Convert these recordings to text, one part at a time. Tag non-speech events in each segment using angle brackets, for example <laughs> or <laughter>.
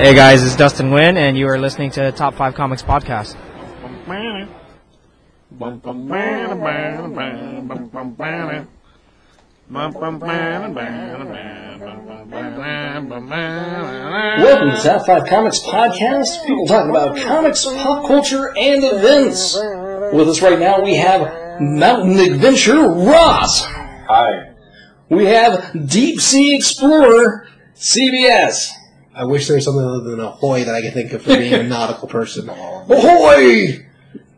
Hey guys, it's Dustin Wynn, and you are listening to Top 5 Comics Podcast. Welcome to Top 5 Comics Podcast. People talking about comics, pop culture, and events. With us right now, we have Mountain Adventure Ross. Hi. We have Deep Sea Explorer CBS. I wish there was something other than ahoy that I could think of for being a <laughs> nautical person. Ahoy!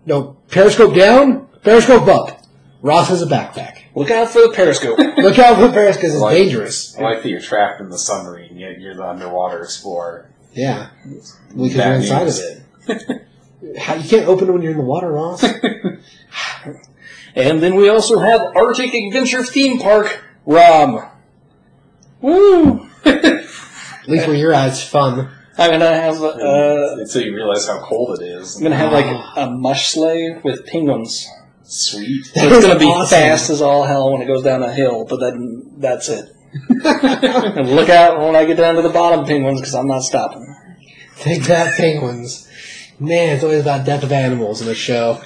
No, periscope down, periscope up. Ross has a backpack. Look out for the periscope. <laughs> Look out for the periscope, 'cause it's Like- dangerous. I like that you're trapped in the submarine, yet you're the underwater explorer. Yeah. Because Bad you're inside of it. How, you can't open it when you're in the water, Ross? <laughs> and then we also have Arctic Adventure Theme Park Rob. Woo! At least where you're at, it's fun. I'm gonna have uh, Until you realize how cold it is. I'm gonna have like a mush sleigh with penguins. Sweet. <laughs> It's gonna be awesome. fast as all hell when it goes down a hill, but then that's it. <laughs> and look out when I get down to the bottom penguins because I'm not stopping. Take that, penguins. Man, it's always about death of animals in the show.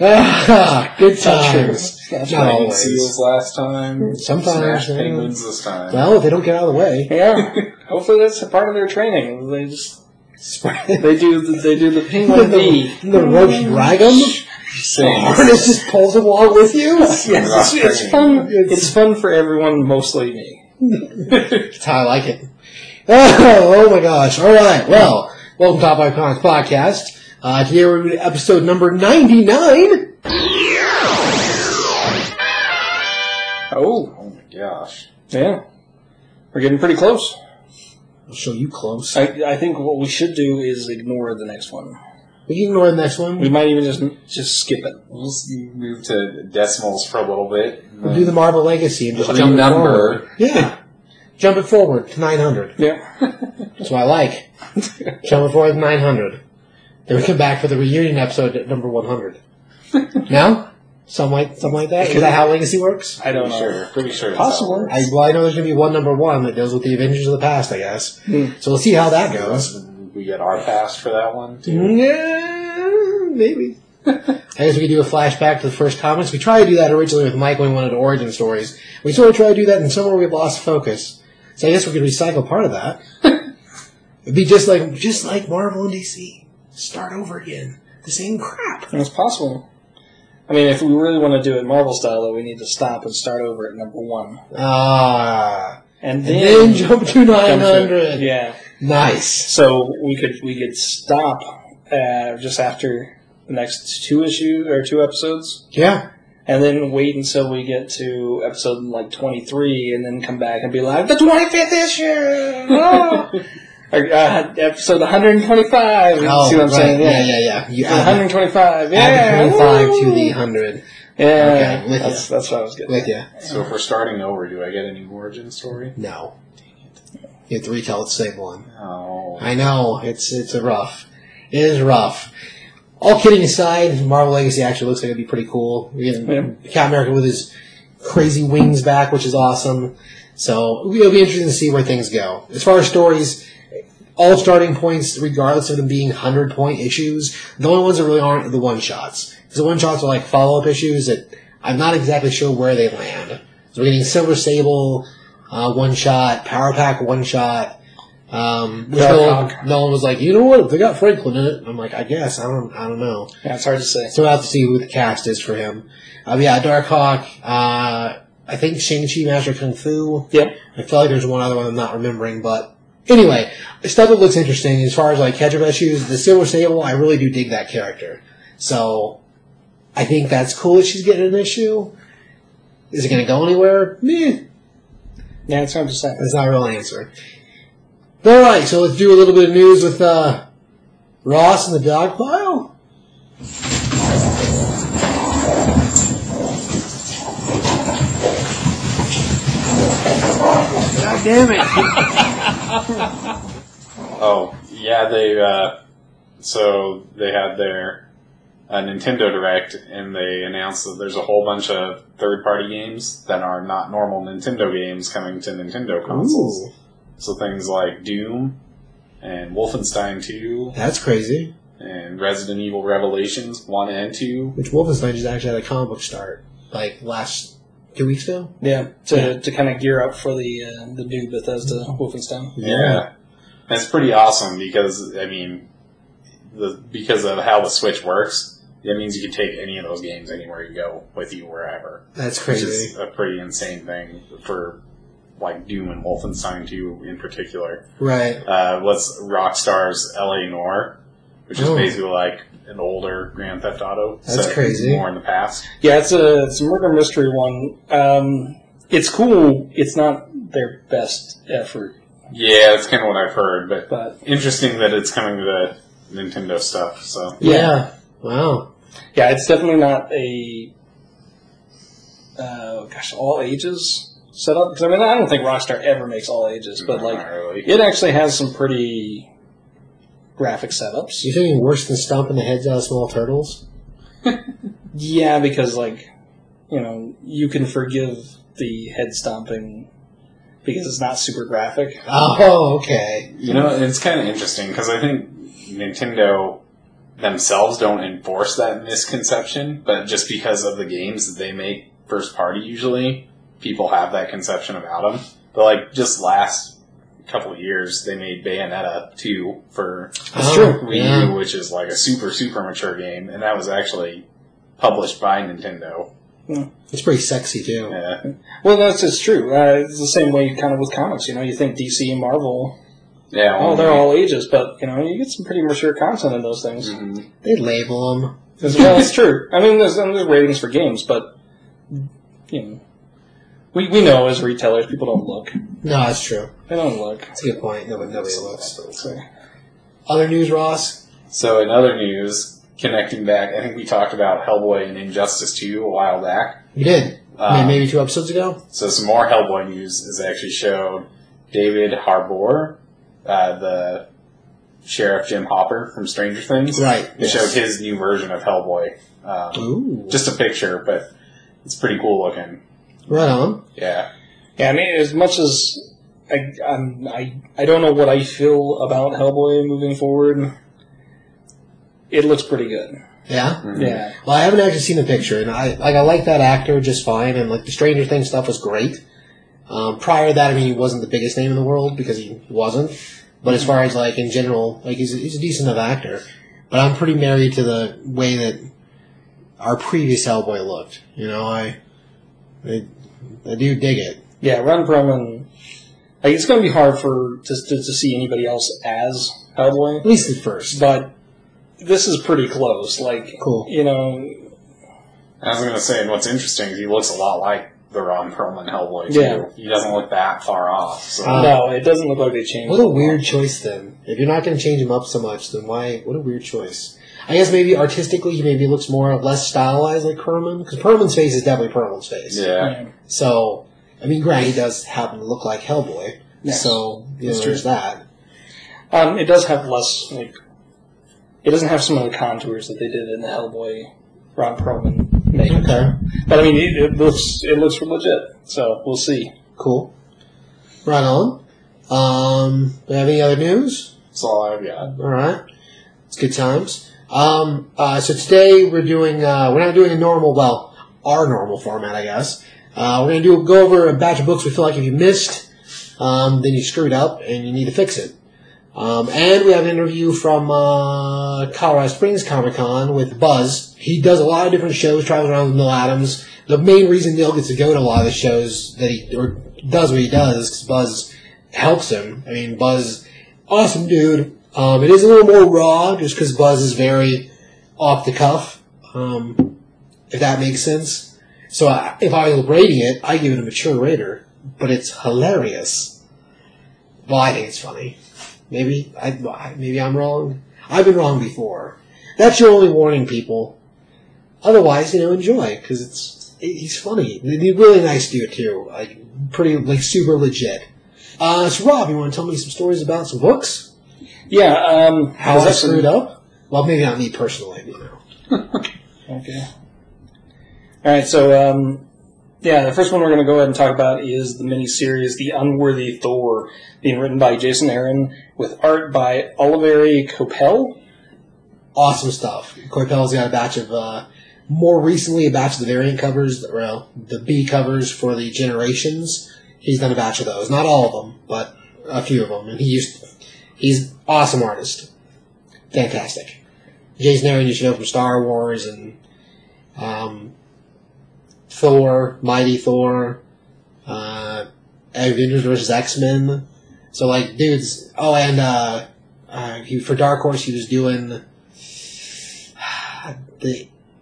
Ah, <laughs> good times. That's Not right. always. Seals last time. Sometimes, Smashed yeah. penguins this time. Well, if they don't get out of the way. Yeah. Hopefully that's a part of their training. They just Spread they do the, they do the penguin bee. the ropes drag them. Saying Harness just pulls them along with you. <laughs> Yes, it's, it's fun. It's fun for everyone, mostly me. <laughs> That's how I like it. Oh, oh my gosh. All right. Well, welcome to Top 5 Comics Podcast. Uh, today we're doing episode number 99. Oh, Oh my gosh. yeah. We're getting pretty close. I'll show you close. I, I think what we should do is ignore the next one. We can ignore the next one. We might even just just skip it. We'll just move to decimals for a little bit. and We'll do the Marvel Legacy and just jump it number. forward. Yeah. jump it forward to 900. Yeah. That's what I like. jump it forward to 900. Then we come back for the reunion episode at number 100. <laughs> no? Something like, something like that? Is that how Legacy works? I don't Pretty know. sure. Pretty sure. it's Possible. I, well, I know there's going to be one number one that deals with the Avengers of the past, I guess. Hmm. So we'll see how that goes. We get our past for that one too. Mm, yeah, maybe. <laughs> I guess we could do a flashback to the first comics. We tried to do that originally with Mike when we wanted origin stories. We sort of tried to do that, and somewhere we lost focus. So I guess we could recycle part of that. <laughs> It'd be just like just like Marvel and DC. Start over again. The same crap. It's possible. I mean, if we really want to do it Marvel style, though, we need to stop and start over at number one, Ah, and and then, then jump to jump to- nine hundred. Yeah. Nice. So we could we could stop uh, just after the next two issue or two episodes, Yeah. and then wait until we get to episode like twenty three, and then come back and be like the twenty fifth issue, Oh. <laughs> <laughs> or uh, episode one hundred twenty five. Oh, see what I'm right. saying? Yeah, yeah, yeah. You hundred twenty five. Yeah. add the twenty-five to the hundred. Yeah. Okay, with that's, that's what I was getting. With you. So if we're starting over, do I get a new origin story? No. Dang it. You have to retell the same one. Oh. I know it's it's a rough. It is rough. All kidding aside, Marvel Legacy actually looks like it'd be pretty cool. We're getting Yeah. Captain America with his crazy wings back, which is awesome. So it'll be interesting to see where things go. As far as stories, all starting points, regardless of them being hundred point issues, the only ones that really aren't are the one shots. Because the one shots are like follow up issues that I'm not exactly sure where they land. So we're getting Silver Sable, uh, one shot, Power Pack one shot. Um, which Nolan, was like, you know what? If they got Franklin in it, I'm like, I guess I don't, I don't know. Yeah, it's hard to say. So we'll have to see who the cast is for him. Uh, yeah, Darkhawk. Uh, I think Shang Chi Master Kung Fu. Yep. I feel like there's one other one I'm not remembering, but anyway, stuff that looks interesting as far as like catch up issues. The Silver Sable, I really do dig that character. So I think that's cool that she's getting an issue. Is it going to go anywhere? Meh. Yeah, it's hard to say. That's not a real answer. All right, so let's do a little bit of news with uh, Ross and the dog pile. God damn it! <laughs> <laughs> Oh, yeah, they, uh, so they had their uh, Nintendo Direct and they announced that there's a whole bunch of third party games that are not normal Nintendo games coming to Nintendo consoles. Ooh. So things like Doom, and Wolfenstein 2, That's crazy. and Resident Evil Revelations 1 and 2. Which Wolfenstein just actually had a comic book start, like last two weeks ago. Yeah, to, Yeah. to kind of gear up for the uh, the new Bethesda Wolfenstein. Yeah. That's pretty awesome because, I mean, the because of how the Switch works, that means you can take any of those games anywhere you go with you wherever. That's Which crazy. is a pretty insane thing for like Doom and Wolfenstein 2 in particular. Right. Uh, what's Rockstar's LA Noire, which is Oh. basically like an older Grand Theft Auto. That's set crazy. More in the past. Yeah, it's a it's a murder mystery one. Um, it's cool. It's not their best effort, Yeah, that's kind of what I've heard, but but interesting that it's coming to the Nintendo stuff. So Yeah. Wow. yeah, it's definitely not a uh, gosh all ages setup. Because I mean, I don't think Rockstar ever makes all ages, but like really. it actually has some pretty graphic setups. You think worse than stomping the heads out of small turtles? <laughs> Yeah, because like you know you can forgive the head stomping because it's not super graphic. Oh, okay. You know, it's kind of interesting because I think Nintendo themselves don't enforce that misconception, but just because of the games that they make first party, usually people have that conception about them. But like just last couple of years, they made Bayonetta 2 for That's true. Wii Yeah. U, which is like a super super mature game, and that was actually published by Nintendo. It's pretty sexy too. Yeah, Well, that's just true. Uh, it's the same way kind of with comics. You know, you think DC and Marvel, yeah. oh, they're all ages, but you know, you get some pretty mature content in those things. Mhm. They label them. As well, it's true. I mean, there's, there's ratings for games, but you know, we we know as retailers, people don't look. No, that's true. They don't look. That's a good point. Nobody, nobody looks. So, Other news, Ross? So in other news, connecting back, I think we talked about Hellboy and Injustice 2 a while back. We did. Um, Maybe two episodes ago? So some more Hellboy news is actually showed David Harbour, uh, the Sheriff Jim Hopper from Stranger Things. Right. They yes. showed his new version of Hellboy. Um, Ooh. just a picture, but it's pretty cool looking. Right on. Yeah. yeah, I mean, as much as I, I'm, I I don't know what I feel about Hellboy moving forward. It looks pretty good. Yeah? Mhm. Yeah. Well, I haven't actually seen the picture, and I like I like that actor just fine, and like the Stranger Things stuff was great. Um, prior to that, I mean, he wasn't the biggest name in the world because he wasn't. But as far as like in general, like he's a, he's a decent enough actor. But I'm pretty married to the way that our previous Hellboy looked. You know, I I, I do dig it. Yeah, Ron Perlman. Like, it's going to be hard for to, to to see anybody else as Hellboy, At least at first. but this is pretty close. Like, Cool. you know, I was going to say, and what's interesting is he looks a lot like the Ron Perlman Hellboy, too. Yeah. He doesn't look that far off. So. Uh, no, it doesn't look like they changed. What a weird choice then. If you're not going to change him up so much, then why? What a weird choice. I guess maybe artistically he maybe looks more less stylized like Perlman because Perlman's face is definitely Perlman's face. yeah. Yeah. So I mean, granted, he does happen to look like Hellboy. Yes. So you know, That's there's true. that. Um, it does have less like. It doesn't have some of the contours that they did in the Hellboy Ron Perlman makeup. Okay, But I mean, it, it looks it looks legit. So we'll see. cool. Right on. Um, do you have any other news? That's all I've got. All right, it's good times. Um, uh, so today we're doing uh, we're not doing a normal well our normal format I guess. Uh, we're gonna do go over a batch of books we feel like if you missed, um, then you screwed up and you need to fix it. Um, and we have an interview from uh, Colorado Springs Comic Con with Buzz. He does a lot of different shows, travels around with Neal Adams. The main reason Neil gets to go to a lot of the shows that he or does what he does is because Buzz helps him. I mean, Buzz, awesome dude. Um, it is a little more raw just because Buzz is very off the cuff, um, if that makes sense. So I, if I was rating it, I give it a mature rater, but it's hilarious. Well, I think it's funny. Maybe I maybe I'm wrong. I've been wrong before. That's your only warning, people. Otherwise, you know, enjoy because it's he's funny. He's really nice dude too. Like pretty like super legit. Uh, so Rob, you want to tell me some stories about some books? Yeah. Um, How I screwed up? Well, maybe not me personally. You know. <laughs> Okay. All right. So um, Yeah, the first one we're going to go ahead and talk about is the miniseries The Unworthy Thor, being written by Jason Aaron with art by Olivier Coipel. Awesome stuff. Coipel's got a batch of, uh, more recently a batch of the variant covers, well, the B covers for the Generations. He's done a batch of those. Not all of them, but a few of them. And he used, he's awesome artist. Fantastic. Jason Aaron you should know from Star Wars and, um, Thor, Mighty Thor, uh, Avengers vs. X-Men. So like, dudes, oh, and, uh, uh, he, for Dark Horse, he was doing the,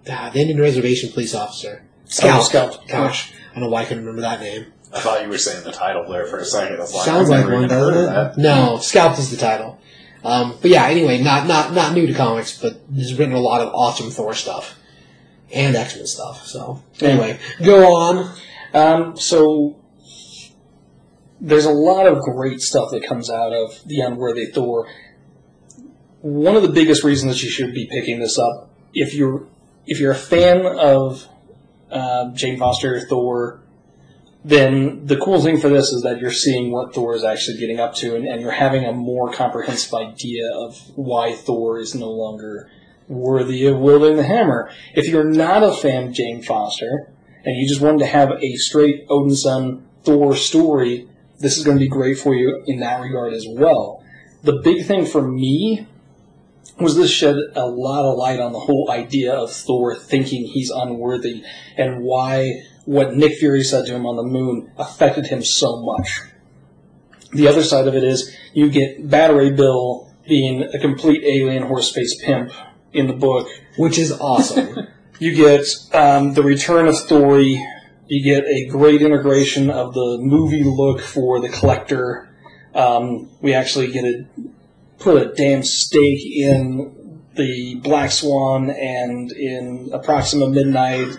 uh, the Indian Reservation police officer. Scout. Scout. Gosh, I don't know why I can remember that name. I thought you were saying the title there for a second. I like, Sounds like one, doesn't of it? No, Scalped is the title. Um, but yeah, anyway, not not not new to comics, but he's written a lot of awesome Thor stuff and X Men stuff. So anyway, go on. Um, so there's a lot of great stuff that comes out of the Unworthy Thor. One of the biggest reasons that you should be picking this up, if you're if you're a fan of uh, Jane Foster Thor, then the cool thing for this is that you're seeing what Thor is actually getting up to, and, and you're having a more comprehensive idea of why Thor is no longer worthy of wielding the hammer. If you're not a fan of Jane Foster, and you just wanted to have a straight Odinson Thor story, this is going to be great for you in that regard as well. The big thing for me was this shed a lot of light on the whole idea of Thor thinking he's unworthy and why what Nick Fury said to him on the moon affected him so much. The other side of it is you get Beta Ray Bill being a complete alien horse face pimp in the book. Which is awesome. <laughs> You get um, the return of Thor. You get a great integration of the movie look for the collector. Um, we actually get a put a damn stake in the Black Swan and in Proxima Midnight.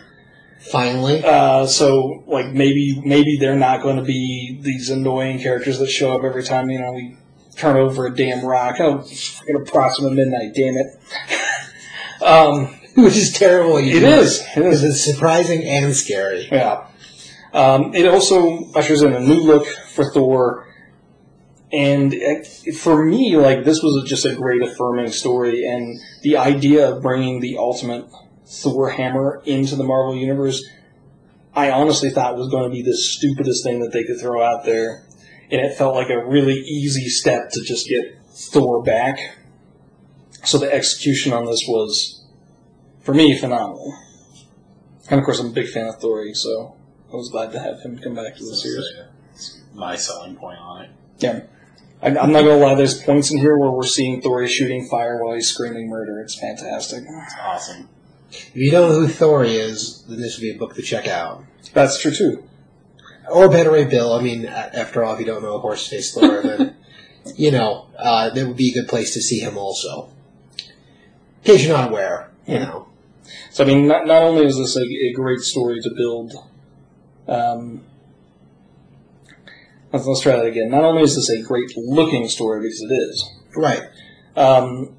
Finally, Uh, so like maybe maybe they're not going to be these annoying characters that show up every time you know we turn over a damn rock. Oh, fucking Proxima Midnight, damn it. <laughs> um, which is terrible. It is. It is. it's surprising and scary. Yeah. Um, it also ushers in a new look for Thor, and it, for me, like this was just a great affirming story, and the idea of bringing the ultimate Thor hammer into the Marvel universe, I honestly thought was going to be the stupidest thing that they could throw out there, and it felt like a really easy step to just get Thor back. So the execution on this was, for me, phenomenal. And of course, I'm a big fan of Thor, so I was glad to have him come back to the series. My selling point on it. Yeah. I'm not gonna lie. There's points in here where we're seeing Thor shooting fire while he's screaming murder. It's fantastic. It's awesome. If you don't know who Thor is, then this would be a book to check out. That's true too. Or Beta Ray Bill. I mean, after all, if you don't know a Horse Face Thor, then <laughs> you know uh, that would be a good place to see him also. In case you're not aware, you know. So I mean, not, not only is this a, a great story to build. Um, let's, let's try that again. Not only is this a great looking story because it is, Right. um,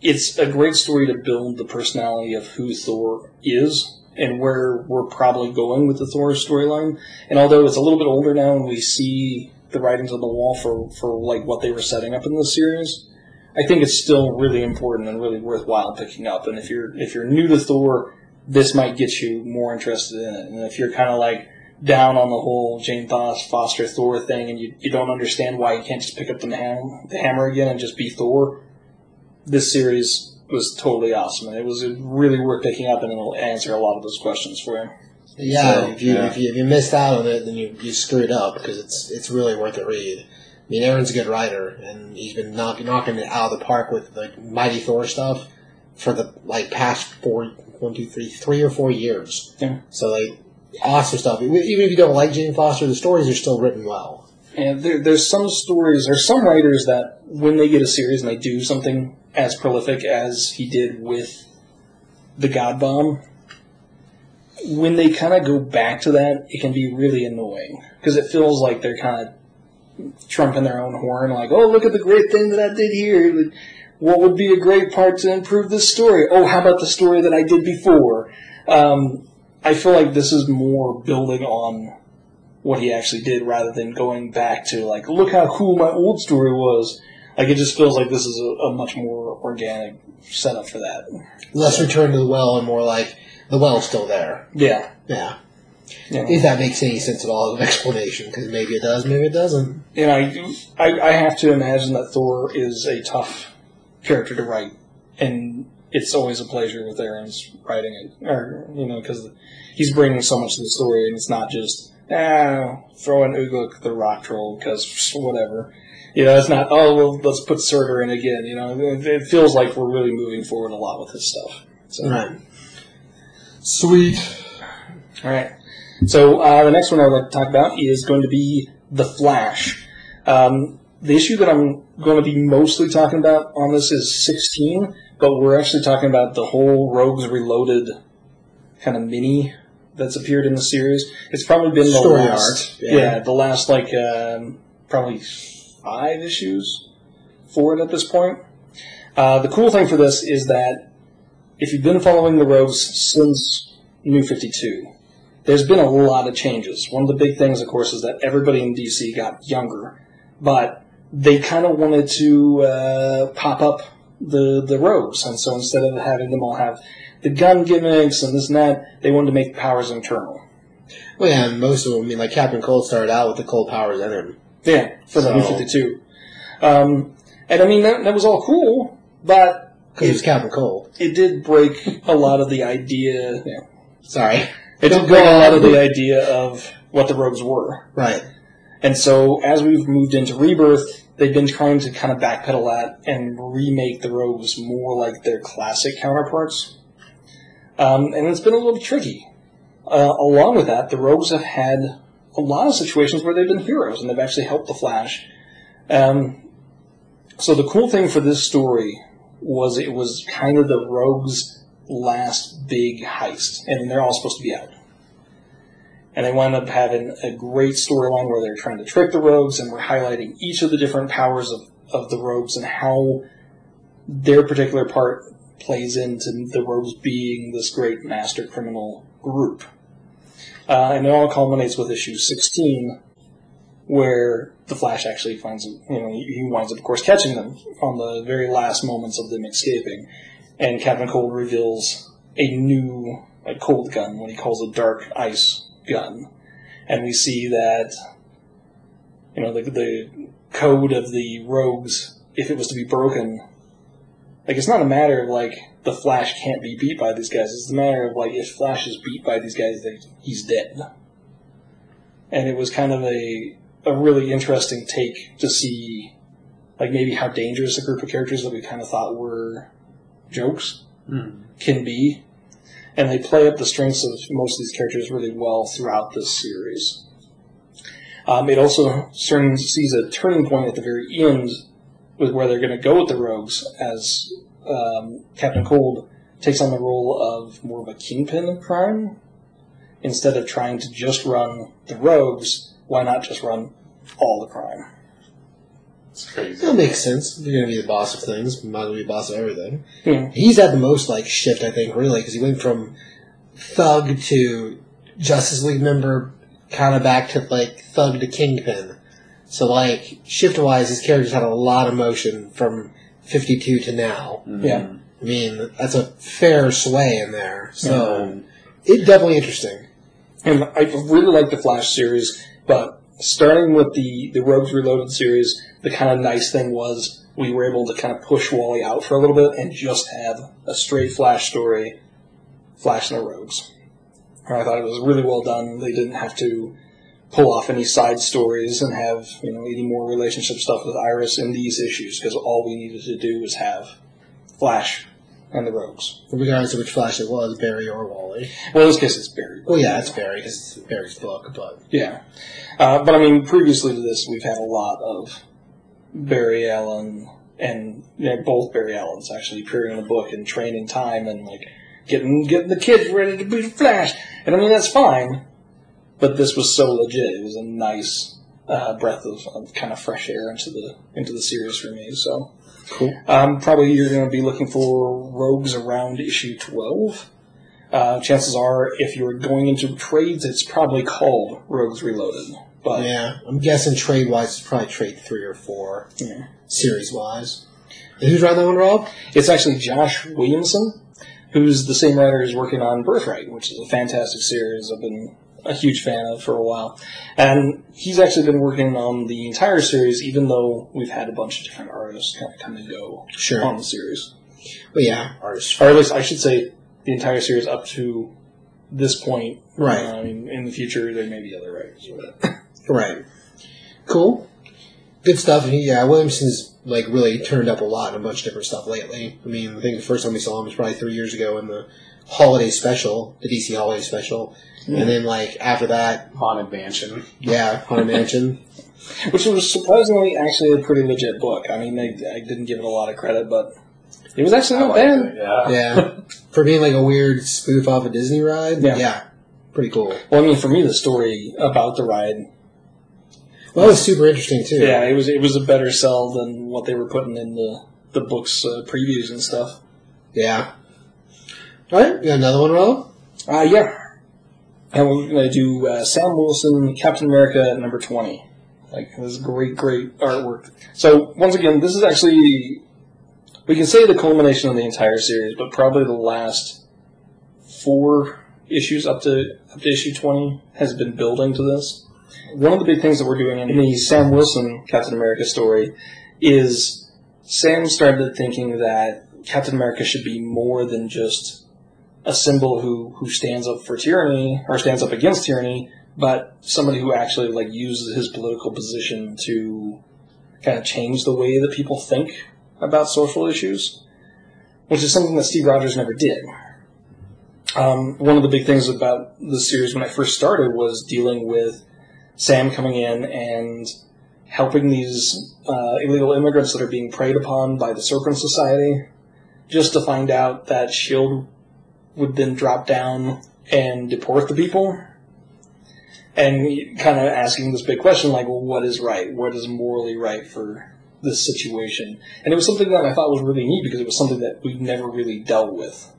it's a great story to build the personality of who Thor is and where we're probably going with the Thor storyline. And although it's a little bit older now and we see the writings on the wall for, for like what they were setting up in the series, I think it's still really important and really worthwhile picking up. And if you're if you're new to Thor, this might get you more interested in it. And if you're kind of like down on the whole Jane Fos- Foster Thor thing and you, you don't understand why you can't just pick up the, ham, the hammer again and just be Thor, this series was totally awesome. It was really worth picking up, and it'll answer a lot of those questions for you. Yeah, So, if you yeah. if you if you missed out on it, then you you screwed up because it's it's really worth a read. I mean, Aaron's a good writer, and he's been knocking knocking it out of the park with like Mighty Thor stuff for the like past four one two three three or four years. Yeah. So like awesome stuff. Even if you don't like Jane Foster, the stories are still written well. And there, there's some stories, there's some writers that when they get a series and they do something as prolific as he did with the God Bomb, when they kind of go back to that, it can be really annoying because it feels like they're kind of trumping their own horn, like, "Oh, look at the great thing that I did here. What would be a great part to improve this story? Oh, how about the story that I did before?" Um, I feel like this is more building on what he actually did rather than going back to like, look how cool my old story was. Like it just feels like this is a, a much more organic setup for that. Less return to the well and more like the well's still there. Yeah. Yeah. You know, If that makes any sense at all as an <laughs> explanation, because maybe it does, maybe it doesn't. you know I, I, I have to imagine that Thor is a tough character to write, and it's always a pleasure with Aaron's writing it, or you know, because he's bringing so much to the story, and it's not just ah throw in Uguk the rock troll because whatever. You know, it's not. Oh, well, let's put Surtur in again. You know, it, it feels like we're really moving forward a lot with this stuff. So, Right. Sweet. All right. So uh, the next one I would like to talk about is going to be the Flash. Um, the issue that I'm going to be mostly talking about on this is 16, but we're actually talking about the whole Rogues Reloaded kind of mini that's appeared in the series. It's probably been the Story last, arc, yeah. yeah. the last like um, probably five issues for it at this point. Uh, the cool thing for this is that if you've been following the Rogues since New 52, there's been a lot of changes. One of the big things, of course, is that everybody in DC got younger, but they kind of wanted to uh, pop up the the rogues, and so instead of having them all have the gun gimmicks and this and that, they wanted to make powers internal. Well, yeah, and most of them, I mean, like Captain Cold started out with the cold powers in him. Yeah, for the So- New 52. Um, and I mean, that, that was all cool, but Because it was Captain Cold. it did break a lot of the idea. Yeah, Sorry. it Don't did break a lot of the idea of what the rogues were. Right. And so, as we've moved into Rebirth, they've been trying to kind of backpedal that and remake the rogues more like their classic counterparts. Um, and it's been a little tricky. Uh, along with that, the rogues have had a lot of situations where they've been heroes and they've actually helped the Flash. Um, so the cool thing for this story was it was kind of the rogues' last big heist, and they're all supposed to be out and they wound up having a great storyline where they're trying to trick the rogues and we're highlighting each of the different powers of, of the rogues and how their particular part plays into the rogues being this great master criminal group. Uh, and it all culminates with issue 16, where the Flash actually finds you know, he winds up, of course, catching them on the very last moments of them escaping. And Captain Cold reveals a new like, cold gun, what he calls a dark ice gun. And we see that, you know, the, the code of the rogues, if it was to be broken, like, it's not a matter of, like, the Flash can't be beat by these guys. It's a matter of, like, if Flash is beat by these guys, then he's dead. And it was kind of a, a really interesting take to see, like, maybe how dangerous a group of characters that we kind of thought were jokes can be and they play up the strengths of most of these characters really well throughout this series. Um, it also sees a turning point at the very end with where they're going to go with the rogues as um, Captain Cold takes on the role of more of a kingpin of crime. Instead of trying to just run the rogues, why not just run all the crime? It's crazy. That makes sense. If you're going to be the boss of things, you might as well be the boss of everything. Hmm. He's had the most, like, shift, I think, really, because he went from thug to Justice League member, kind of back to, like, thug to kingpin. So, like, shift-wise, his character's had a lot of motion from 52 to now. Yeah. I mean, that's a fair sway in there. So, Um, it definitely interesting. And I really like the Flash series, but starting with the, the Rogues Reloaded series, the kind of nice thing was we were able to kind of push Wally out for a little bit and just have a straight Flash story, Flash and the Rogues. And I thought it was really well done. They didn't have to pull off any side stories and have you know any more relationship stuff with Iris in these issues because all we needed to do was have Flash and the Rogues. Regardless of which Flash it was, Barry or Wally. Well, in this case, it's Barry. Well, yeah, it's Barry, because it's Barry's book, but... Yeah. Uh, but I mean, previously to this, we've had a lot of Barry Allen and you know, both Barry Allens actually appearing in the book and training time and like getting getting the kids ready to be Flash. And I mean, that's fine. But this was so legit. It was a nice uh, breath of, of kind of fresh air into the into the series for me. So Cool. um, probably you're going to be looking for Rogues around issue twelve. Uh, chances are, if you're going into trades, it's probably called Rogues Reloaded. But Yeah, I'm guessing trade wise, it's probably trade three or four, Yeah. series wise. And who's writing that one, Rob? it's actually Josh Williamson, who's the same writer who's working on Birthright, which is a fantastic series I've been a huge fan of for a while. And he's actually been working on the entire series, even though we've had a bunch of different artists kind of come and go Sure. on the series. But yeah, artists. Or at least I should say the entire series up to this point. Right. Uh, I mean, in the future, there may be other writers. But <coughs> Right. Cool. Good stuff. And yeah, Williamson's like really turned up a lot in a bunch of different stuff lately. I mean, I think the first time we saw him was probably three years ago in the holiday special, the DC holiday special. And then like after that, Haunted Mansion. yeah, Haunted Mansion. <laughs> which was surprisingly actually a pretty legit book. I mean, they, I didn't give it a lot of credit, but it was actually not bad. it, yeah. Yeah. <laughs> For being like a weird spoof off a Disney ride. Yeah. Pretty cool. Well, I mean, for me, the story about the ride, Well, that was super interesting too. yeah, it was it was a better sell than what they were putting in the the books uh, previews and stuff. Yeah. All right. You got another one, Rob? Uh, yeah, and we're gonna do uh, Sam Wilson, Captain America, number twenty. Like this is great, great artwork. So once again, this is actually we can say the culmination of the entire series, but probably the last four issues up to up to issue twenty has been building to this. One of the big things that we're doing in the Sam Wilson Captain America story is Sam started thinking that Captain America should be more than just a symbol who who stands up for tyranny or stands up against tyranny, but somebody who actually like uses his political position to kind of change the way that people think about social issues, which is something that Steve Rogers never did. Um, one of the big things about the series when I first started was dealing with Sam coming in and helping these uh, illegal immigrants that are being preyed upon by the Serpent Society, just to find out that Shield would then drop down and deport the people. And kind of asking this big question, like, well, what is right? What is morally right for this situation? And it was something that I thought was really neat because it was something that we've never really dealt with.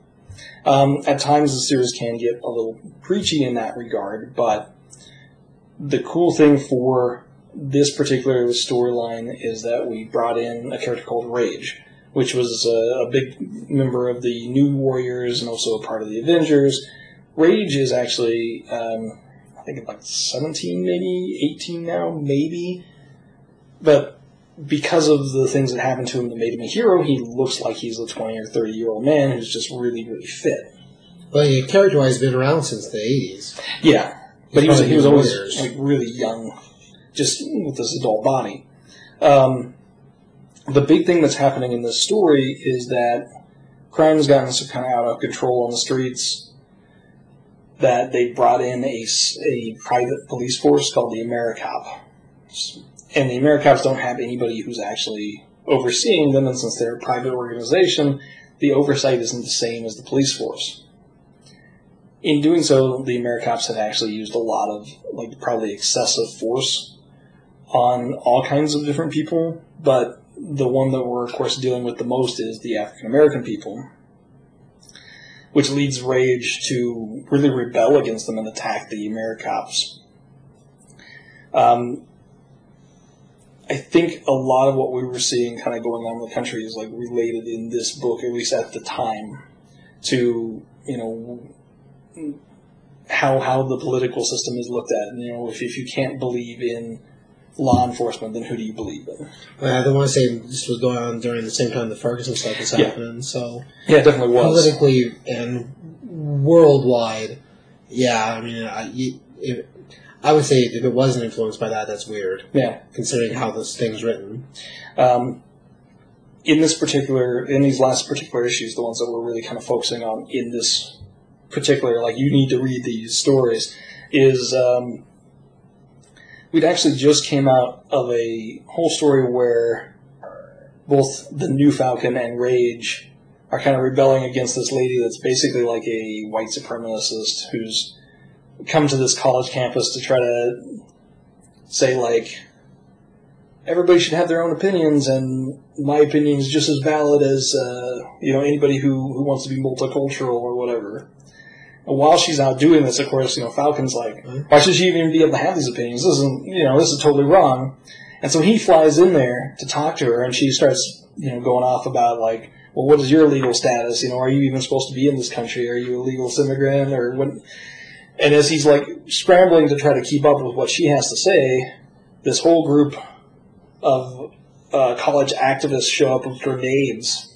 Um, at times, the series can get a little preachy in that regard, but the cool thing for this particular storyline is that we brought in a character called Rage, which was a, a big member of the New Warriors and also a part of the Avengers. Rage is actually, um, I think, like 17, maybe 18 now, maybe. But because of the things that happened to him that made him a hero, he looks like he's a 20 or 30 year old man who's just really, really fit. Well, yeah, character wise, been around since the 80s. Yeah, but he was he was always like really young, just with this adult body. Um, the big thing that's happening in this story is that crime's gotten so kind of out of control on the streets that they brought in a, a private police force called the AmeriCop, and the AmeriCops don't have anybody who's actually overseeing them, and since they're a private organization, the oversight isn't the same as the police force. In doing so, the AmeriCops have actually used a lot of, like, probably excessive force on all kinds of different people, but the one that we're, of course, dealing with the most is the African American people, which leads Rage to really rebel against them and attack the AmeriCops. Um, I think a lot of what we were seeing kind of going on in the country is, like, related in this book, at least at the time, to, you know, how how the political system is looked at. And, you know, if if you can't believe in law enforcement, then who do you believe in? Well, I want to say this was going on during the same time the Ferguson stuff was Yeah. happening, so Yeah, it definitely was. politically and worldwide, yeah, I mean, I, if, I would say if it wasn't influenced by that, that's weird, Yeah. considering how this thing's written. Um, in this particular, in these last particular issues, the ones that we're really kind of focusing on in this particular, like you need to read these stories, is um, we'd actually just came out of a whole story where both the New Falcon and Rage are kind of rebelling against this lady that's basically like a white supremacist who's come to this college campus to try to say like everybody should have their own opinions, and my opinion is just as valid as uh, you know anybody who, who wants to be multicultural or whatever. While she's out doing this, of course, you know, Falcon's like, why should she even be able to have these opinions? This isn't, you know, this is totally wrong. And so he flies in there to talk to her, and she starts, you know, going off about like, well, what is your legal status? You know, are you even supposed to be in this country? Are you a legal immigrant or what? And as he's like scrambling to try to keep up with what she has to say, this whole group of uh, college activists show up with grenades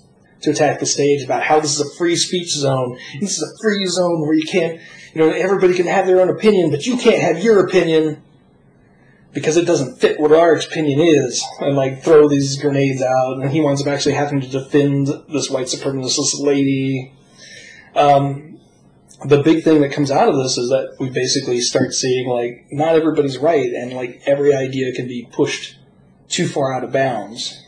to attack the stage about how this is a free speech zone. This is a free zone where you can't, you know, everybody can have their own opinion, but you can't have your opinion because it doesn't fit what our opinion is. And like throw these grenades out, and he winds up actually having to defend this white supremacist lady. Um, the big thing that comes out of this is that we basically start seeing like not everybody's right, and like every idea can be pushed too far out of bounds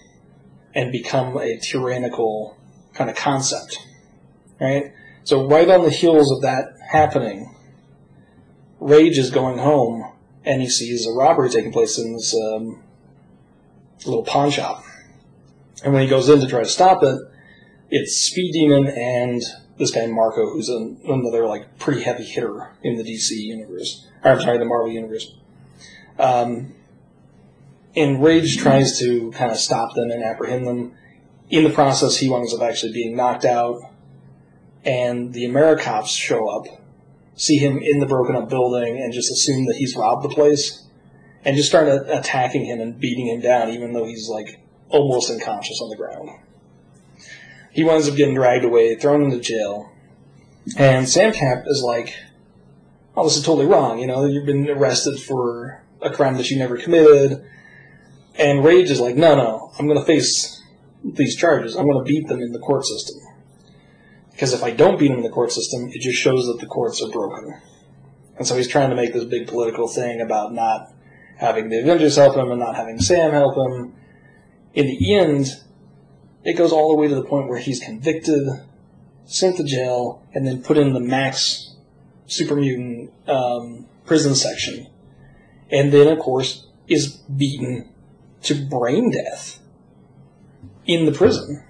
and become a tyrannical kind of concept, right? So right on the heels of that happening, Rage is going home and he sees a robbery taking place in this um, little pawn shop. And when he goes in to try to stop it, it's Speed Demon and this guy Marco, who's an, another like pretty heavy hitter in the DC universe. Or, I'm sorry, the Marvel universe. Um, and Rage tries to kind of stop them and apprehend them. In the process, he winds up actually being knocked out, and the Americops show up, see him in the broken up building, and just assume that he's robbed the place, and just start attacking him and beating him down, even though he's like almost unconscious on the ground. He winds up getting dragged away, thrown into jail, and Sam Cap is like, "Oh, this is totally wrong. You know, you've been arrested for a crime that you never committed." And Rage is like, no, no, I'm going to face these charges. I'm going to beat them in the court system. Because if I don't beat them in the court system, it just shows that the courts are broken. And so he's trying to make this big political thing about not having the Avengers help him and not having Sam help him. In the end, it goes all the way to the point where he's convicted, sent to jail, and then put in the max super mutant um, prison section. And then, of course, is beaten to brain death in the prison.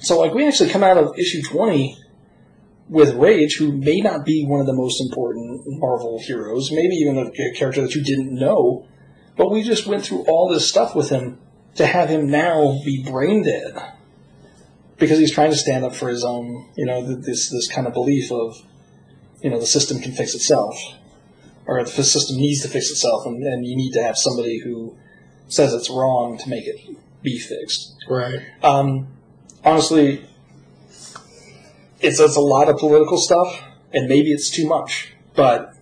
So, like, we actually come out of issue 20 with Rage, who may not be one of the most important Marvel heroes, maybe even a character that you didn't know, but we just went through all this stuff with him to have him now be brain dead because he's trying to stand up for his own, you know, this this kind of belief of, you know, the system can fix itself, or the system needs to fix itself, and, and you need to have somebody who says it's wrong to make it be fixed. Right. Um, honestly, it's it's a lot of political stuff, and maybe it's too much, but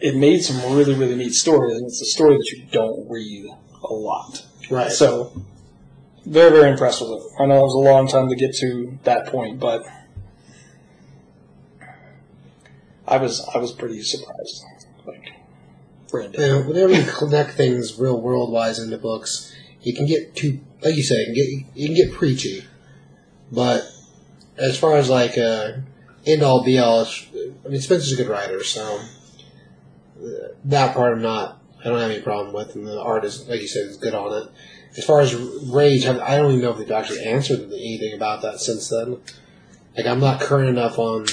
it made some really really neat stories, and it's a story that you don't read a lot. Right. So, very very impressed with it. I know it was a long time to get to that point, but I was I was pretty surprised. Like. Yeah, whenever you connect things real world wise into books, you can get too, like you say, you can get, can get preachy. But as far as like uh, end all be all, I mean Spencer's a good writer, so that part I'm not, I don't have any problem with, and the art is, like you said, is good on it. As far as Rage, I don't even know if they've actually answered anything about that since then. Like I'm not current enough on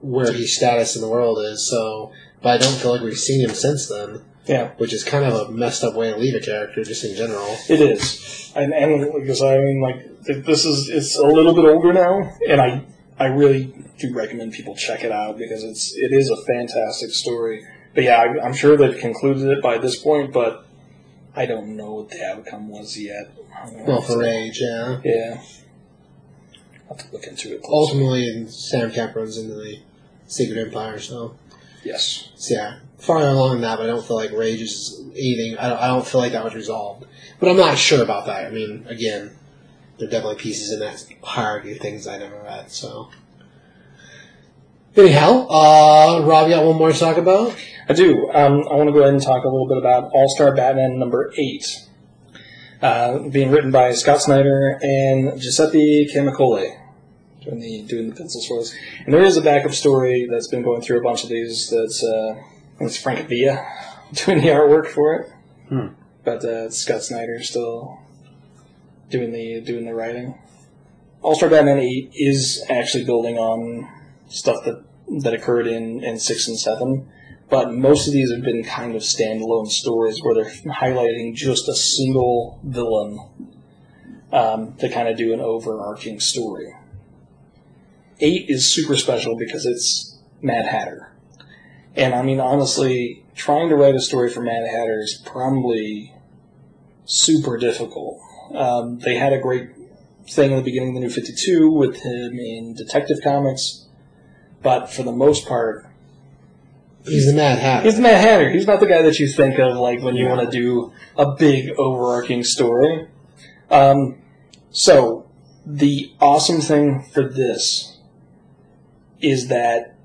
where his status in the world is, so but I don't feel like we've seen him since then Yeah, which is kind of a messed up way to leave a character, just in general. It is, and and because I mean, like this is it's a little bit older now, and I I really do recommend people check it out because it's it is a fantastic story. But yeah, I, I'm sure they've concluded it by this point, but I don't know what the outcome was yet. Well, for Rage, yeah. yeah, I'll have to look into it. Closer. Ultimately, Sam Cap runs into the Secret Empire, so, Yes, so yeah. Far along that, but I don't feel like Rage is anything. I don't, I don't feel like that was resolved. But I'm not sure about that. I mean, again, there are definitely pieces in that hierarchy of things I never read, so. Anyhow, uh, Rob, you got one more to talk about? I do. Um, I want to go ahead and talk a little bit about All Star Batman number eight, uh, being written by Scott Snyder and Giuseppe Camuncoli, doing the doing the pencils for us. And there is a backup story that's been going through a bunch of these. That's uh, it's Frank Villa <laughs> doing the artwork for it, Hmm. but uh, Scott Snyder still doing the doing the writing. All Star Batman eight is actually building on stuff that that occurred in, in six and seven. But most of these have been kind of standalone stories where they're highlighting just a single villain um, to kind of do an overarching story. Eight is super special because it's Mad Hatter. And I mean, honestly, trying to write a story for Mad Hatter is probably super difficult. Um, they had a great thing in the beginning of the New 52 with him in Detective Comics, but for the most part, He's the Mad Hatter. he's the Mad Hatter. He's not the guy that you think of like when you want to do a big overarching story. Um, so the awesome thing for this is that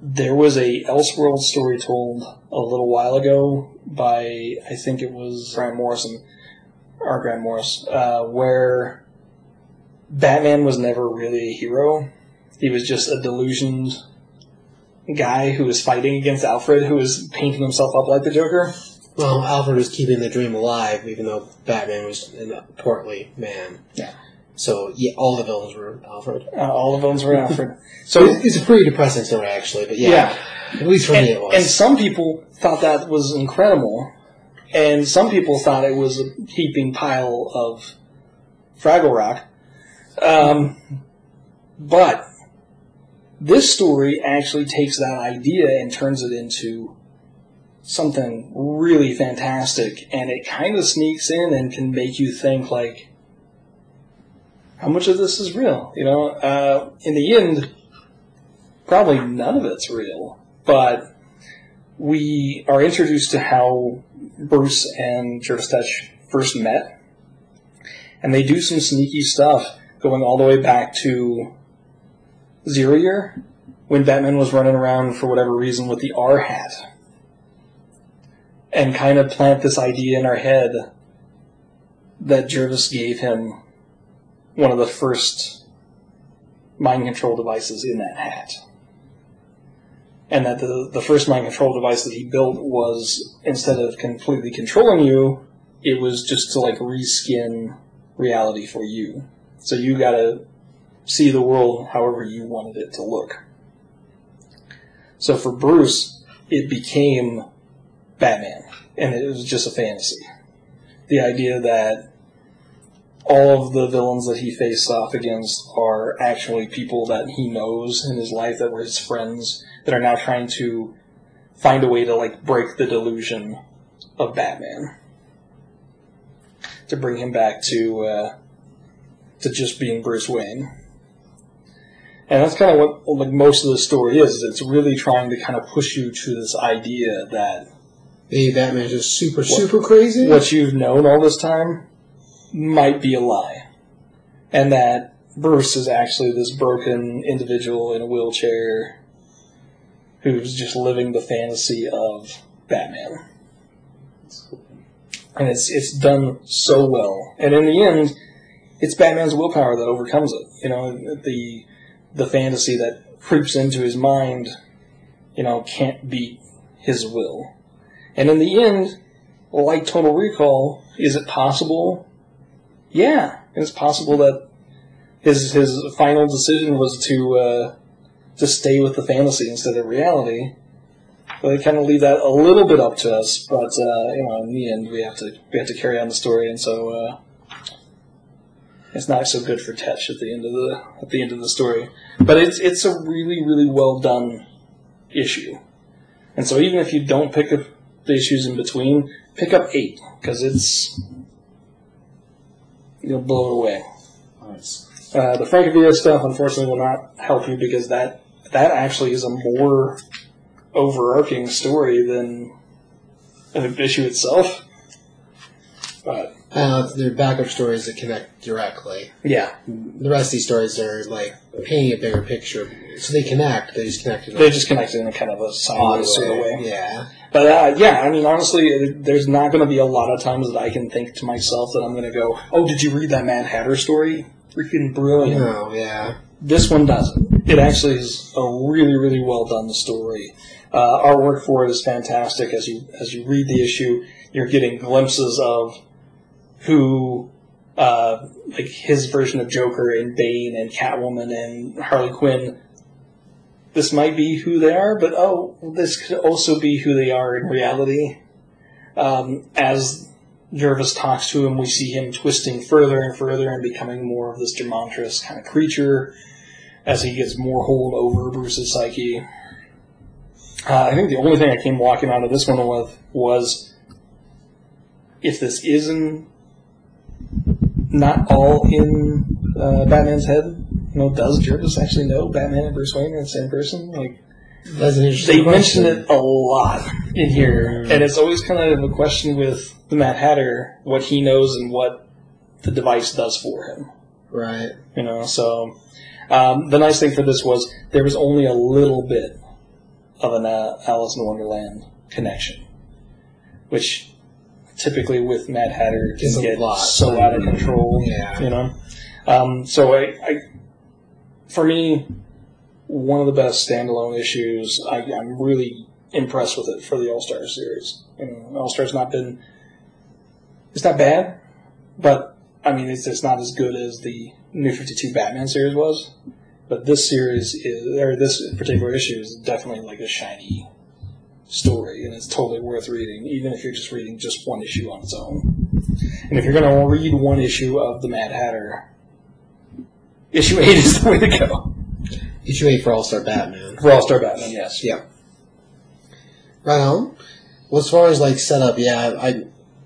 there was a Elseworld story told a little while ago by I think it was Grant Morrison or Grant Morris, uh, where Batman was never really a hero. He was just a delusioned guy who was fighting against Alfred, who was painting himself up like the Joker. Well, Alfred was keeping the dream alive, even though Batman was a portly man. Yeah. So yeah, all the villains were Alfred. Uh, all the villains were Alfred. <laughs> So it's a pretty depressing story, actually. But yeah, yeah, at least for and, me it was. and some people thought that was incredible, and some people thought it was a heaping pile of Fraggle Rock. Um, but this story actually takes that idea and turns it into something really fantastic, and it kind of sneaks in and can make you think like, how much of this is real? You know, uh, in the end, probably none of it's real, but we are introduced to how Bruce and Jervis Tetch first met, and they do some sneaky stuff going all the way back to Zero Year when Batman was running around for whatever reason with the R hat, and kind of plant this idea in our head that Jervis gave him one of the first mind control devices in that hat and that the, the first mind control device that he built was instead of completely controlling you, it was just to like reskin reality for you. So you gotta see the world however you wanted it to look. So for Bruce, it became Batman, and it was just a fantasy. The idea that all of the villains that he faced off against are actually people that he knows in his life that were his friends that are now trying to find a way to like break the delusion of Batman to bring him back to uh, to just being Bruce Wayne. And that's kind of what like most of the story is. is It's really trying to kind of push you to this idea that Maybe Batman's just super, super crazy. what you've known all this time might be a lie. And that Bruce is actually this broken individual in a wheelchair who's just living the fantasy of Batman. And it's it's done so well. And in the end, it's Batman's willpower that overcomes it. You know, the the fantasy that creeps into his mind, you know, can't beat his will. And in the end, like Total Recall, is it possible? Yeah, it's possible that his his final decision was to uh, to stay with the fantasy instead of reality. They kind of leave that a little bit up to us. But uh, you know, in the end, we have to we have to carry on the story, and so uh, it's not so good for Tetch at the end of the at the end of the story. But it's it's a really really well done issue, and so even if you don't pick up the issues in between, pick up eight because it's you'll blow it away. Nice. Uh, the Francavilla stuff, unfortunately, will not help you because that that actually is a more overarching story than an issue itself. But Uh, they're backup stories that connect directly. yeah, The rest of these stories are like painting a bigger picture, so they connect. They just connect they just connect in a kind of a sideways sort of way. Yeah. But uh, yeah, I mean, honestly, there's not going to be a lot of times that I can think to myself that I'm going to go, "Oh, did you read that Mad Hatter story? Freaking brilliant!" Oh yeah. This one doesn't. It actually is a really, really well done story. Uh, artwork for it is fantastic. As you as you read the issue, you're getting glimpses of who, uh, like his version of Joker and Bane and Catwoman and Harley Quinn this might be who they are, but oh, this could also be who they are in reality. Um, as Jervis talks to him, we see him twisting further and further and becoming more of this Demontrous kind of creature as he gets more hold over Bruce's psyche. Uh, I think the only thing I came walking out of this one with was if this isn't not all in uh, Batman's head, you know, does Jervis actually know Batman and Bruce Wayne are the same person? Like, That's an interesting they mention it a lot in here, and it's always kind of a question with the Mad Hatter what he knows and what the device does for him. Right. You know, so um, the nice thing for this was there was only a little bit of an uh, Alice in Wonderland connection, which typically with Mad Hatter can get lot. so out of control. Yeah. You know, um, so I, I, for me, one of the best standalone issues. I, I'm really impressed with it for the All Star series. You know, All Star's not been, it's not bad, but I mean, it's not as good as the New 52 Batman series was. But this series is, or this particular issue is definitely like a shiny story, and it's totally worth reading, even if you're just reading just one issue on its own. And if you're going to read one issue of the Mad Hatter, issue eight is the way to go. Issue 8 for All Star Batman. For All Star Batman, yes. Yeah. Right on. Well, as far as like setup, yeah, I, I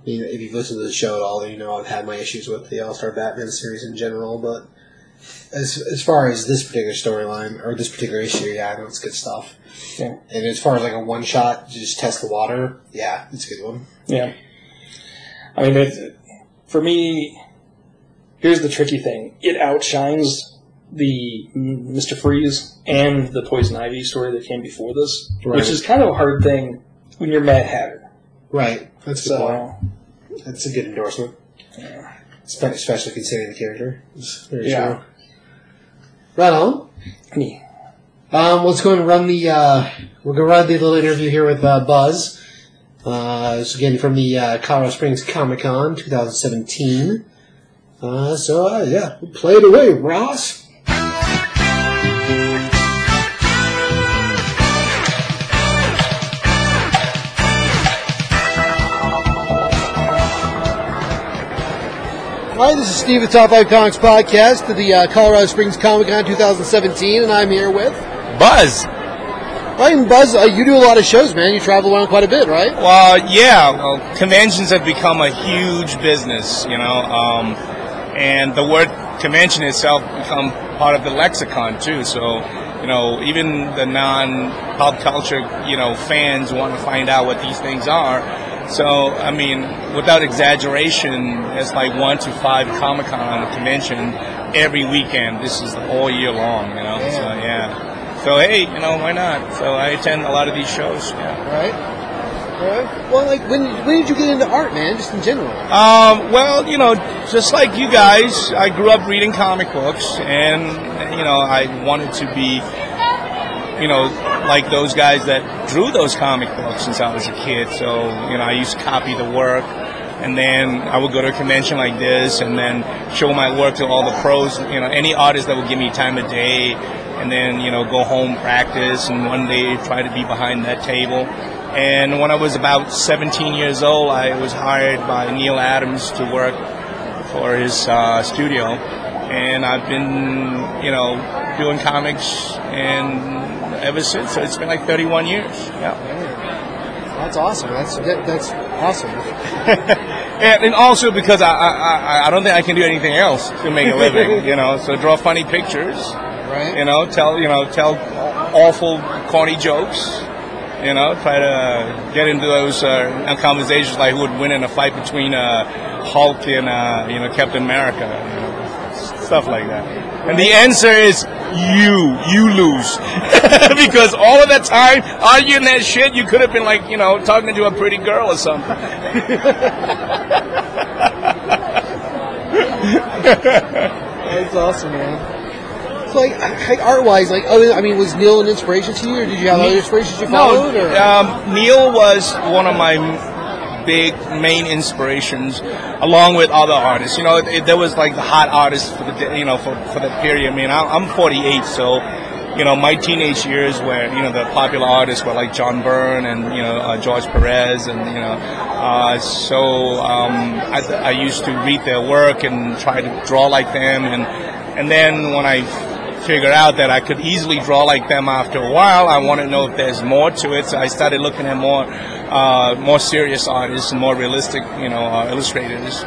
mean, if you've listened to the show at all, then you know I've had my issues with the All Star Batman series in general. But as as far as this particular storyline or this particular issue, yeah, I know it's good stuff. Yeah. And as far as like a one shot, to just test the water, yeah, it's a good one. Yeah. I mean, it, for me, here's the tricky thing. It outshines the Mr. Freeze and the Poison Ivy story that came before this, Right. which is kind of a hard thing when you're Mad Hatter. Right. That's a good point. That's a good endorsement. Spe- Especially considering the character. It's very Yeah. true. Right on. me. Um, let's go and run the. Uh, we're gonna run the little interview here with uh, Buzz. Uh, this is again from the uh, Colorado Springs Comic Con 2017. Uh, so uh, yeah, play it away, Ross. Hi, this is Steve at Top 5 Comics Podcast to the uh, Colorado Springs Comic Con 2017, and I'm here with. Buzz. Right, and Buzz, uh, you do a lot of shows, man. You travel around quite a bit, right? Well, yeah. Well, conventions have become a huge business, you know, um, and the word convention itself become part of the lexicon too. So, you know, even the non-pop culture, you know, fans want to find out what these things are. So, I mean, without exaggeration, it's like one to five Comic Con convention every weekend. This is all year long, you know. So, yeah. So, hey, you know, why not? So, I attend a lot of these shows. Yeah. Right. Well, like when when did you get into art, man? Just in general. Um, well, you know, just like you guys, I grew up reading comic books, and you know, I wanted to be, you know, like those guys that drew those comic books since I was a kid. So, you know, I used to copy the work, and then I would go to a convention like this, and then show my work to all the pros. You know, any artist that would give me time of day, and then you know, go home, practice, and one day try to be behind that table. And when I was about 17 years old, I was hired by Neal Adams to work for his uh, studio, and I've been, you know, doing comics and ever since. So it's been like 31 years. Yeah. That's awesome. That's that, that's awesome. <laughs> And, and also because I, I I I don't think I can do anything else to make a living. <laughs> you know, so draw funny pictures. Right. You know, tell you know tell awful corny jokes. You know, try to get into those uh, conversations like who would win in a fight between uh, Hulk and uh, you know Captain America, you know, stuff like that. And the answer is you, you lose, <laughs> because all of that time arguing that shit, you could have been like you know talking to a pretty girl or something. <laughs> That's awesome, man. Like, like art wise, like, other, I mean, was Neal an inspiration to you, or did you have other inspirations you followed? No, um, Neal was one of my big main inspirations, along with other artists. You know, it, there was like the hot artists for the you know for for that period. I mean, I, I'm 48, so you know, my teenage years where, you know, the popular artists were like John Byrne and, you know, uh, George Perez and, you know, uh, so um, I, I used to read their work and try to draw like them. And, and then when I figured out that I could easily draw like them after a while, I want to know if there's more to it. So I started looking at more, uh, more serious artists and more realistic, you know, uh, illustrators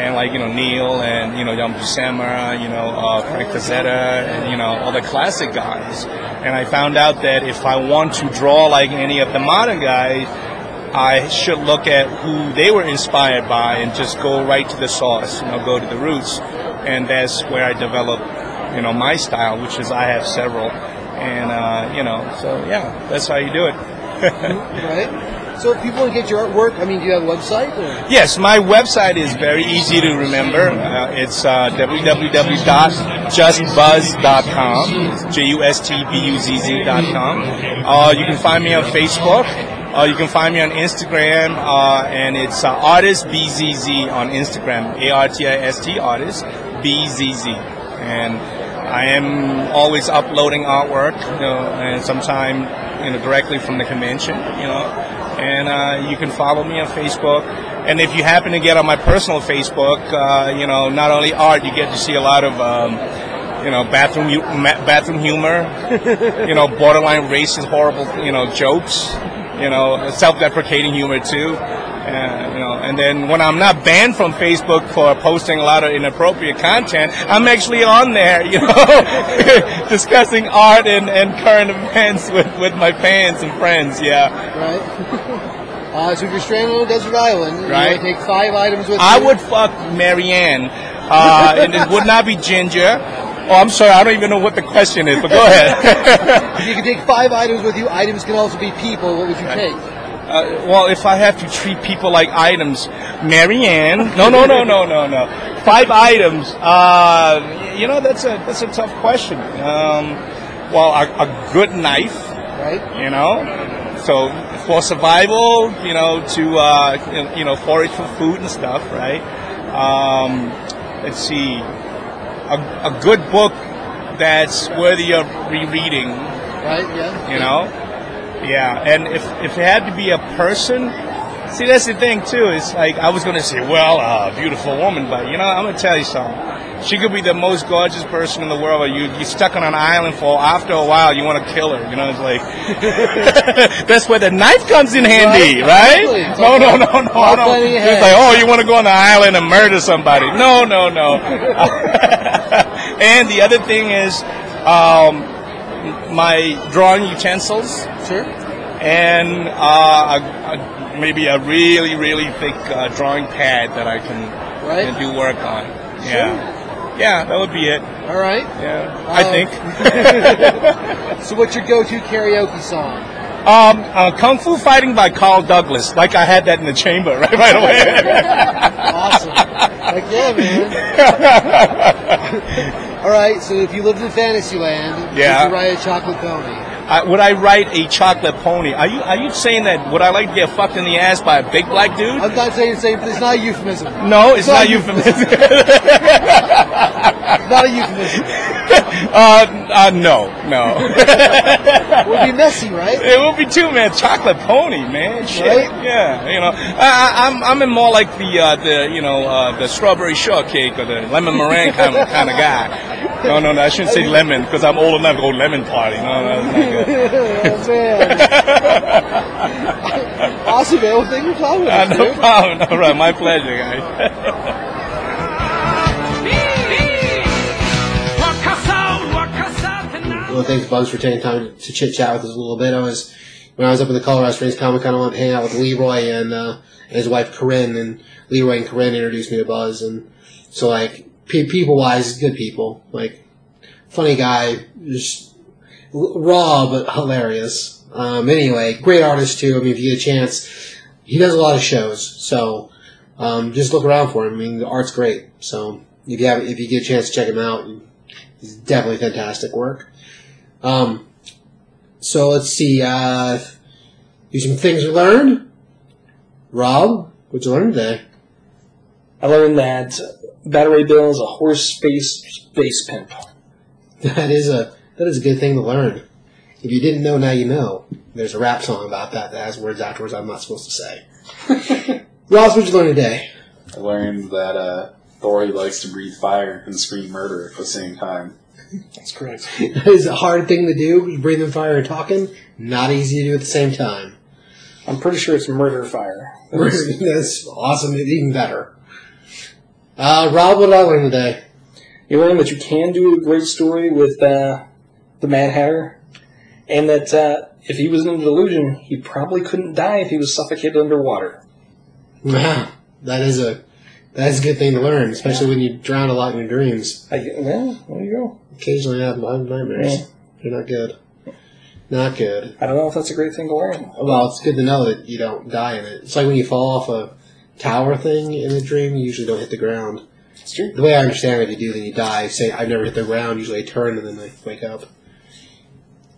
and like you know Neal and you know John Buscema, you know uh, Frank Frazetta, and you know all the classic guys. And I found out that if I want to draw like any of the modern guys, I should look at who they were inspired by and just go right to the source, you know, go to the roots. And that's where I develop, you know, my style, which is I have several. And, uh, you know, so yeah, that's how you do it. <laughs> right? So if people want to get your artwork, I mean, do you have a website? Or? Yes, my website is very easy to remember. Uh, it's uh, www.justbuzz.com, J-U-S-T-B-U-Z-Z.com. Uh, you can find me on Facebook. Uh, you can find me on Instagram, uh, and it's uh, Artist BZZ on Instagram, A-R-T-I-S-T, Artist BZZ. And I am always uploading artwork, you know, and sometimes you know, directly from the convention, you know. And uh, you can follow me on Facebook. And if you happen to get on my personal Facebook, uh, you know, not only art, you get to see a lot of, um, you know, bathroom bathroom humor, <laughs> you know, borderline racist, horrible, you know, jokes, you know, self-deprecating humor too. Uh, you know, and then when I'm not banned from Facebook for posting a lot of inappropriate content, I'm actually on there, <laughs> you know, <laughs> discussing art and, and current events with, with my fans and friends. Yeah, Right? <laughs> Uh, so if you're stranded on a desert island, Right. you take five items with I you. I would fuck Marianne, uh, and it would not be Ginger. Oh, I'm sorry, I don't even know what the question is, but go ahead. <laughs> If you could take five items with you, items can also be people. What would you take? Uh, well, if I have to treat people like items, Marianne. No, no, no, no, no, no. Five items. Uh, you know, that's a that's a tough question. Um, well, a, a good knife. Right? You know. So for survival, you know, to uh, you know, forage for food and stuff, right? Um, let's see, a, a good book that's worthy of rereading Right? Yeah. you know yeah and if if it had to be a person see that's the thing too it's like i was gonna say well a beautiful woman but you know i'm gonna tell you something she could be the most gorgeous person in the world, but you you stuck on an island for after a while you want to kill her. You know, it's like <laughs> that's where the knife comes in handy, Right, right? exactly. No, no, no, no, All no. It's like, oh, you want to go on the island and murder somebody? No, no, no. <laughs> and the other thing is, um, my drawing utensils Sure. and uh, a, a, maybe a really, really thick uh, drawing pad that I can, Right. can do work on. Yeah, yeah, that would be it. All right. Yeah, I Um, think. <laughs> So what's your go-to karaoke song? Um, uh, Kung Fu Fighting by Carl Douglas. Like I had that in the chamber <laughs> right, right away. Awesome. Like yeah, man. <laughs> All right. So if you lived in Fantasyland, Yeah. you ride a chocolate pony? I, would I write a chocolate pony? Are you are you saying that would I like to get fucked in the ass by a big black dude? I'm not saying the same. It's not a euphemism. No, it's not not euphemism. Not a euphemism. <laughs> uh, uh, no, no. It would be messy, right? It would be too, man. Chocolate pony, man. Shit. Right? Yeah, you know, I, I, I'm I'm in more like the uh, the you know uh, the strawberry shortcake or the lemon meringue kind of kind of guy. No, no, no. I shouldn't say lemon because I'm old enough to go lemon party. No, no, that's not good. man. awesome, man. Well, thank you for talking with Uh, us, no dude. problem. All right, my pleasure, guys. Well, thanks, Bugs, for taking time to chit chat with us a little bit. I was when I was up in the Colorado Springs Comic Con, I went to hang out with Leroy and, uh, and his wife Corinne, and Leroy and Corinne introduced me to Buzz, and so like pe- people wise, good people, like funny guy, just raw but hilarious. Um, anyway, great artist too. I mean, if you get a chance, he does a lot of shows, so um, just look around for him. I mean, the art's great. So if you have, if you get a chance to check him out, he's definitely fantastic work. Um, so let's see. Uh, do some things we learned. Rob, what'd you learn today? I learned that Beta Ray Bill is a horse space space pimp. That is a That is a good thing to learn. If you didn't know, now you know. There's a rap song about that that has words afterwards I'm not supposed to say. <laughs> Ross, what'd you learn today? I learned that uh, Thor likes to breathe fire and scream murder at the same time. That's correct. <laughs> That is a hard thing to do, breathing fire and talking. Not easy to do at the same time. I'm pretty sure it's murder fire. <laughs> That's awesome. Even better. Uh, Rob, what did I learn today? You learned that you can do a great story with uh, the Mad Hatter, and that uh, if he was in a delusion, he probably couldn't die if he was suffocated underwater. Wow, that is a that is a good thing to learn, especially when you drown a lot in your dreams. I, well, there you go. Occasionally, I have nightmares. Yeah. They're not good. Not good. I don't know if that's a great thing to learn. Well, it's good to know that you don't die in it. It's like when you fall off a tower thing in a dream, you usually don't hit the ground. It's true. The way I understand it, if you do, then you die. Say, I've never hit the ground, usually I turn and then I wake up.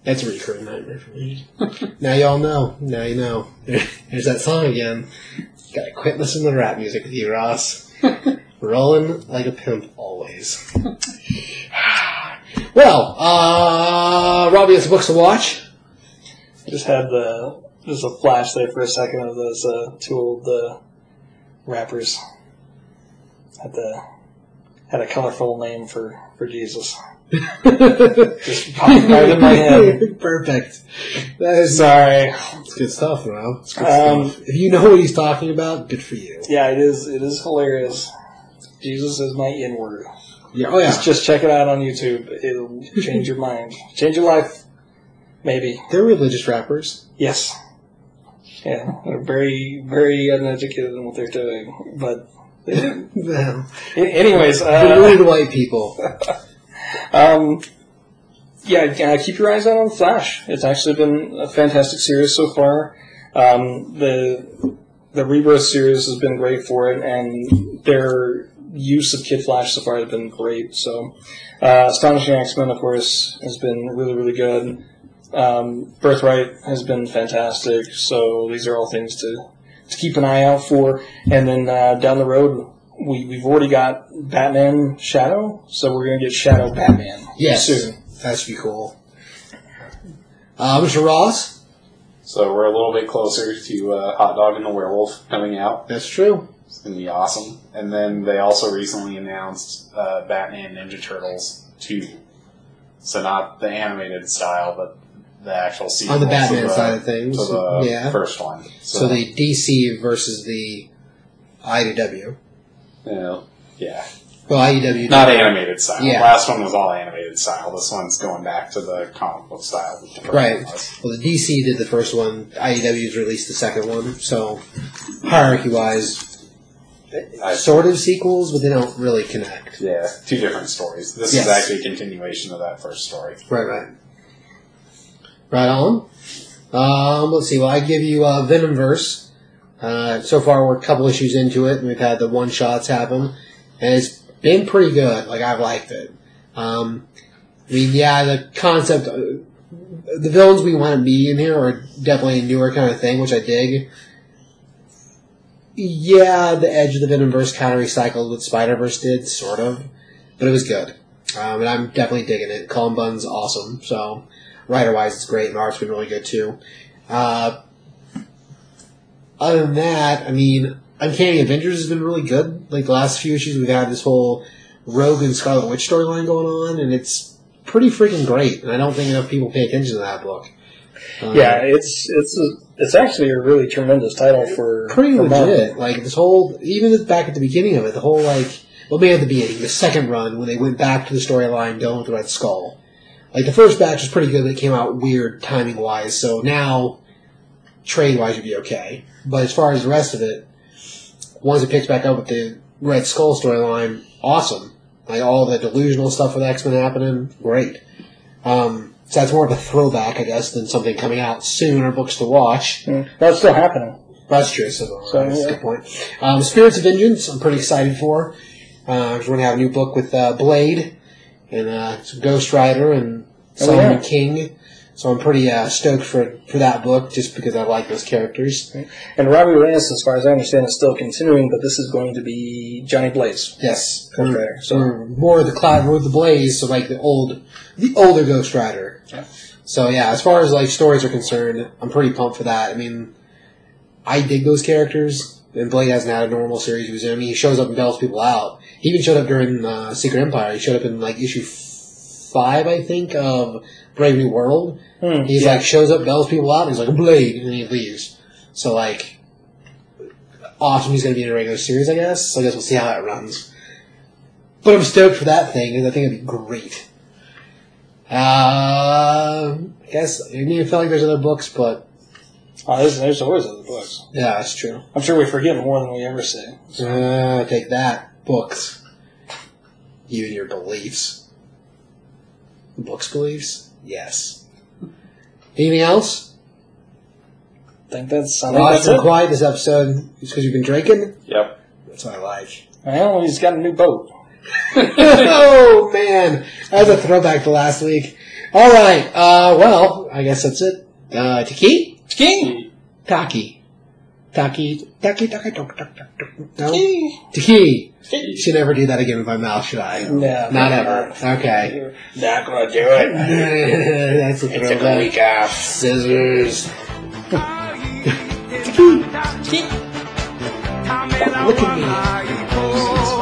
That's a recurring nightmare for me. <laughs> now y'all know. Now you know. There's that song again. Gotta quit listening to rap music with you, Ross. <laughs> Rolling like a pimp always. <sighs> well, uh, Robbie has books to watch. Just had the just a flash there for a second of those uh, two old uh, rappers. Had the had a colorful name for for Jesus. <laughs> Just popped right in my head. Perfect. That is Sorry. It's good stuff, Rob. It's good Um, stuff. If you know what he's talking about, good for you. Yeah, it is. It is hilarious. Jesus is my N word. Yeah. Oh yeah. Just, just check it out on YouTube. It'll change your mind, change your life. Maybe. They're religious rappers. Yes. Yeah, they're very, very uneducated in what they're doing. But <laughs> Them. anyways, The uh, rude white people. <laughs> um, yeah, uh, keep your eyes out on Flash. It's actually been a fantastic series so far. Um, the the Rebirth series has been great for it, and their use of Kid Flash so far has been great. So, uh, Astonishing X Men, of course, has been really, really good. Um, Birthright has been fantastic. So these are all things to to keep an eye out for. And then uh, down the road, we we've already got Batman Shadow, so we're gonna get Shadow Batman Yes. soon. That should be cool. Uh, Mr. Ross. So we're a little bit closer to uh, Hot Dog and the Werewolf coming out. That's true. It's going to be awesome. And then they also recently announced uh, Batman Ninja Turtles 2. So not the animated style, but the actual sequel On the Batman the- side of things, to the yeah. first one. So, So the DC versus the IDW. Yeah. yeah, Well, IDW. not animated style. Yeah. Last one was all animated style. This one's going back to the comic book style. the Right. Well, the DC did the first one. IDW's released the second one. So hierarchy-wise, I- sort of sequels, but they don't really connect. Yeah, two different stories. This Yes. is actually a continuation of that first story. Right, right. Right on. Um, let's see. Well, I give you uh, Venomverse. Uh, so far, we're a couple issues into it, and we've had the one shots happen, and it's been pretty good. Like I've liked it. Um, I mean, yeah, the concept, uh, the villains we want to be in here are definitely a newer kind of thing, which I dig. Yeah, the edge of the Venomverse kind of recycled what Spider Verse did, sort of, but it was good. Um, and I'm definitely digging it. Cullen Bunn's awesome. So, writer wise, it's great, and art's been really good too. Uh, other than that, I mean, Uncanny Avengers has been really good. Like the last few issues, we've had this whole Rogue and Scarlet Witch storyline going on, and it's pretty freaking great. And I don't think enough people pay attention to that book. Um, Yeah, it's it's a, it's actually a really tremendous title for pretty for Marvel. legit. Like this whole, even back at the beginning of it, the whole like, well, maybe at the beginning, the second run when they went back to the storyline dealing with the Red Skull. Like the first batch was pretty good. but It came out weird timing wise. So now, trade wise, you'd be okay. But as far as the rest of it, once it picks back up with the Red Skull storyline, awesome. Like all the delusional stuff with X Men happening, great. Um, so that's more of a throwback, I guess, than something coming out soon or books to watch. Mm, That's still happening. That's true. So, So, that's a good point. Um, Spirits of Vengeance, I'm pretty excited for. Uh, we're going to have a new book with uh, Blade and uh, some Ghost Rider and Oh, Solomon yeah. King. So I'm pretty uh, stoked for for that book, just because I like those characters. And Robbie Reyes, as far as I understand, is still continuing, but this is going to be Johnny Blaze. Yes, Ghost Rider. So or more of the cloud, more of the blaze, so like the old, the older Ghost Rider. Yeah. So yeah, as far as like stories are concerned, I'm pretty pumped for that. I mean, I dig those characters. And Blade hasn't had a normal series he was in. I mean, he shows up and bails people out. He even showed up during uh, Secret Empire. He showed up in like issue five, I think, of Brave New World. Hmm, He's yeah. like shows up, bails people out, and he's like a blade, and then he leaves. So like, awesome. He's going to be in a regular series, I guess. So I guess we'll see how that runs. But I'm stoked for that thing, and I think it'd be great. Uh, I guess I didn't even feel like there's other books, but Oh, there's, there's always other books. yeah, that's true. I'm sure we forget more than we ever say. Uh, take that, books. You and your beliefs. Books beliefs? Yes. Anything else? I think that's, I think that's it. quiet this episode just because you've been drinking? Yep. That's what I like. Well, he's got a new boat. <laughs> oh man, that's a throwback to last week. All right, uh, well, I guess that's it. Uh, Taki, King! Taki, Taki, Taki, Taki, Taki, Taki, Taki. No, Taki. Should never do that again with my mouth, should I? No. not ever. Okay, Not gonna do it. <laughs> that's a throwback. off. Scissors. <laughs> Look at me.